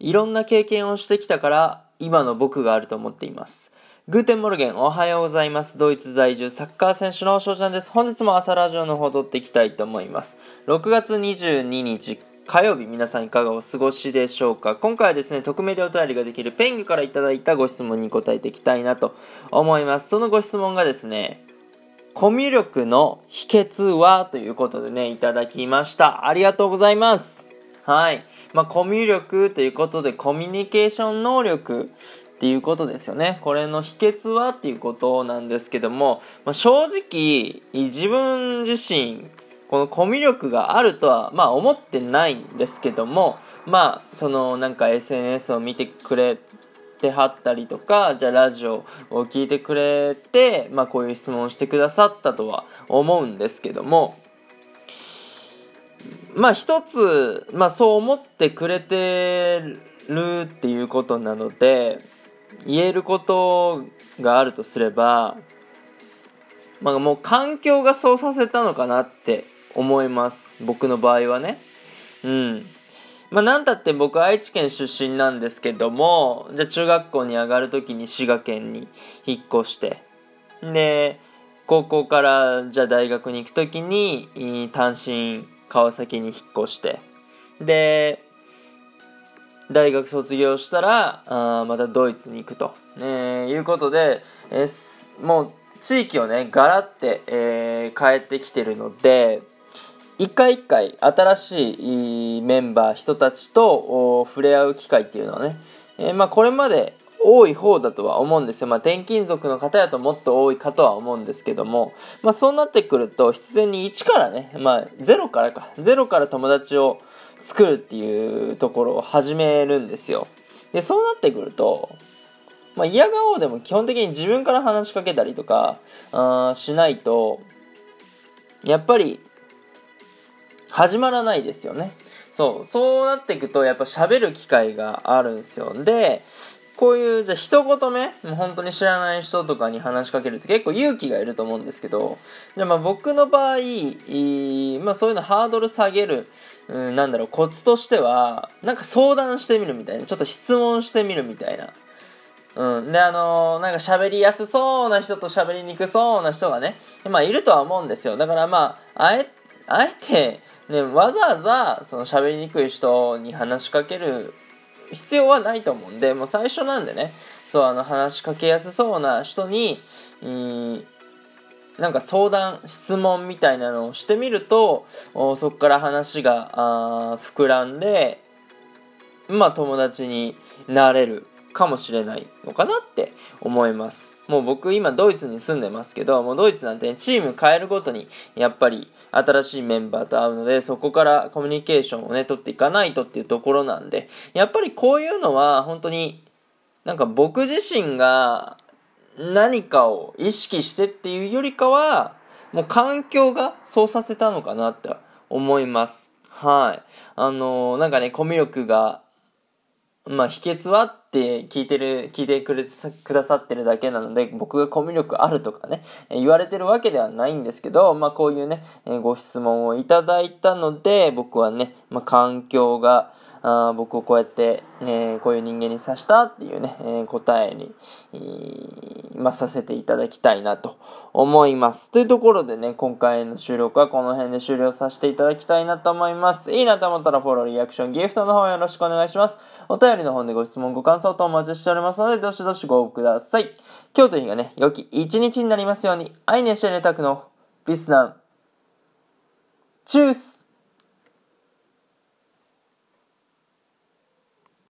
いろんな経験をしてきたから今の僕があると思っています。 Guten Morgen おはようございます。ドイツ在住サッカー選手の翔ちゃんです。本日も朝ラジオの方撮っていきたいと思います。6月22日火曜日皆さんいかがお過ごしでしょうか。今回はですね匿名でお便りができるペンギからいただいたご質問に答えていきたいなと思います。そのご質問がですねコミュ力の秘訣は？ということでねいただきました。ありがとうございます。はいまあ、コミュ力ということでコミュニケーション能力っていうことですよね。これの秘訣はっていうことなんですけども、まあ、正直、自分自身、このコミュ力があるとは、まあ思ってないんですけども、まあ、そのなんか SNS を見てくれてはったりとか、じゃあラジオを聞いてくれて、まあこういう質問をしてくださったとは思うんですけども、まあ一つ、まあそう思ってくれてるっていうことなので、言えることがあるとすれば、まあもう環境がそうさせたのかなって思います。僕の場合はね。うん。まあなんたって僕愛知県出身なんですけども、じゃあ中学校に上がるときに滋賀県に引っ越して、で、高校からじゃあ大学に行くときに単身川崎に引っ越してで大学卒業したらあまたドイツに行くと、えー、いうことで、えー、もう地域をねガラって、えー、変えてきてるので一回一回新しいメンバー人たちと触れ合う機会っていうのはね、えー、まあ、これまで多い方だとは思うんですよ。まあ、転勤族の方やともっと多いかとは思うんですけども、まあ、そうなってくると、必然に1からね、まあ、0からか、0から友達を作るっていうところを始めるんですよ。で、そうなってくると、まあ、嫌顔でも基本的に自分から話しかけたりとか、あしないと、やっぱり、始まらないですよね。そう、そうなっていくと、やっぱ喋る機会があるんですよ。で、こういう、じゃあ一言目、もう本当に知らない人とかに話しかけるって結構勇気がいると思うんですけど、じゃあまあ僕の場合、まあそういうのハードル下げる、うん、なんだろう、コツとしては、なんか相談してみるみたいな、ちょっと質問してみるみたいな。うん。で、あのー、なんか喋りやすそうな人と喋りにくそうな人がね、まあいるとは思うんですよ。だからまあ、あえ、あえて、ね、わざわざ、その喋りにくい人に話しかける必要はないと思うんで、もう最初なんでね、そう、あの、話しかけやすそうな人に、ん、なんか相談、質問みたいなのをしてみると、そこから話が膨らんで、まあ友達になれるかもしれないのかなって思います。もう僕今ドイツに住んでますけど、もうドイツなんて、チーム変えるごとに、やっぱり新しいメンバーと会うので、そこからコミュニケーションをね、取っていかないとっていうところなんで、やっぱりこういうのは本当に、なんか僕自身が何かを意識してっていうよりかは、もう環境がそうさせたのかなって思います。はい。あのー、なんかね、コミュ力がまあ、秘訣はって聞いてる、聞いてくれくださってるだけなので、僕がコミュ力あるとかね、言われてるわけではないんですけど、まあ、こういうね、ご質問をいただいたので、僕はね、まあ、環境が、あ僕をこうやって、えこういう人間にさしたっていうね、え答えに、まあ、させていただきたいなと思います。というところでね、今回の収録はこの辺で終了させていただきたいなと思います。いいなと思ったらフォロー、リアクション、ギフトの方よろしくお願いします。お便りの方でご質問、ご感想感想とお待ちしておりますので、どしどしご応募ください。今日という日がね、良き一日になりますように、愛ねしゃねたくのビスナン。チュース